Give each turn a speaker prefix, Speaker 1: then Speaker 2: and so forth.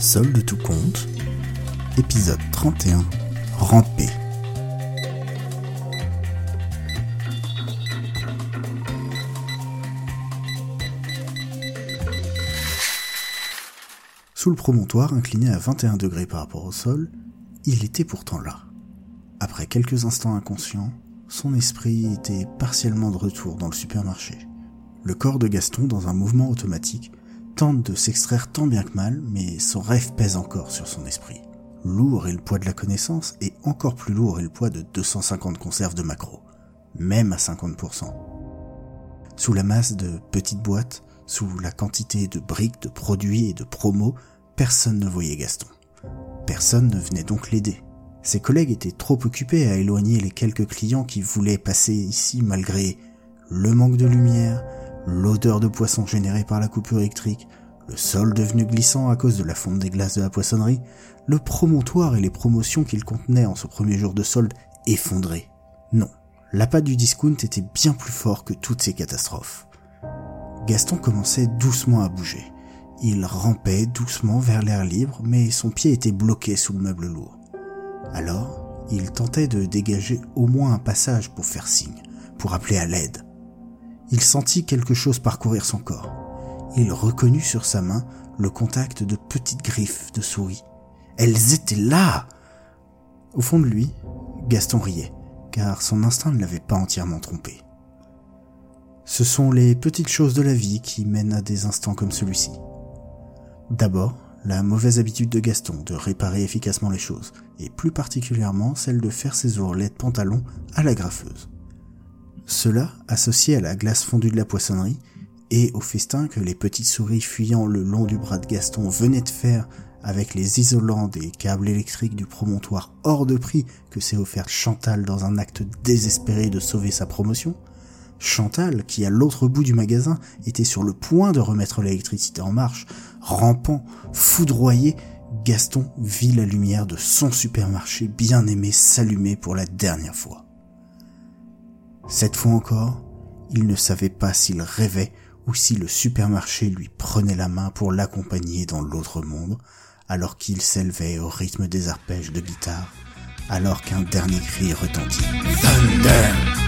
Speaker 1: Sol de tout compte, épisode 31, Ramper. Sous le promontoire, incliné à 21 degrés par rapport au sol, il était pourtant là. Après quelques instants inconscients, son esprit était partiellement de retour dans le supermarché. Le corps de Gaston, dans un mouvement automatique, tente de s'extraire tant bien que mal, mais son rêve pèse encore sur son esprit. Lourd est le poids de la connaissance, et encore plus lourd est le poids de 250 conserves de macro, même à 50%. Sous la masse de petites boîtes, sous la quantité de briques, de produits et de promos, personne ne voyait Gaston. Personne ne venait donc l'aider. Ses collègues étaient trop occupés à éloigner les quelques clients qui voulaient passer ici malgré le manque de lumière, l'odeur de poisson générée par la coupure électrique, le sol devenu glissant à cause de la fonte des glaces de la poissonnerie, le promontoire et les promotions qu'il contenait en ce premier jour de solde effondrés. Non, l'appât du discount était bien plus fort que toutes ces catastrophes. Gaston commençait doucement à bouger. Il rampait doucement vers l'air libre, mais son pied était bloqué sous le meuble lourd. Alors, il tentait de dégager au moins un passage pour faire signe, pour appeler à l'aide. Il sentit quelque chose parcourir son corps. Il reconnut sur sa main le contact de petites griffes de souris. Elles étaient là Au fond de lui, Gaston riait, car son instinct ne l'avait pas entièrement trompé. Ce sont les petites choses de la vie qui mènent à des instants comme celui-ci. D'abord, la mauvaise habitude de Gaston de réparer efficacement les choses, et plus particulièrement celle de faire ses ourlets de pantalon à la graffeuse. Cela, associé à la glace fondue de la poissonnerie, et au festin que les petites souris fuyant le long du bras de Gaston venaient de faire avec les isolants des câbles électriques du promontoire hors de prix que s'est offert Chantal dans un acte désespéré de sauver sa promotion, Chantal, qui à l'autre bout du magasin était sur le point de remettre l'électricité en marche, rampant, foudroyé, Gaston vit la lumière de son supermarché bien aimé s'allumer pour la dernière fois. Cette fois encore, il ne savait pas s'il rêvait ou si le supermarché lui prenait la main pour l'accompagner dans l'autre monde, alors qu'il s'élevait au rythme des arpèges de guitare, alors qu'un dernier cri retentit. Thunder!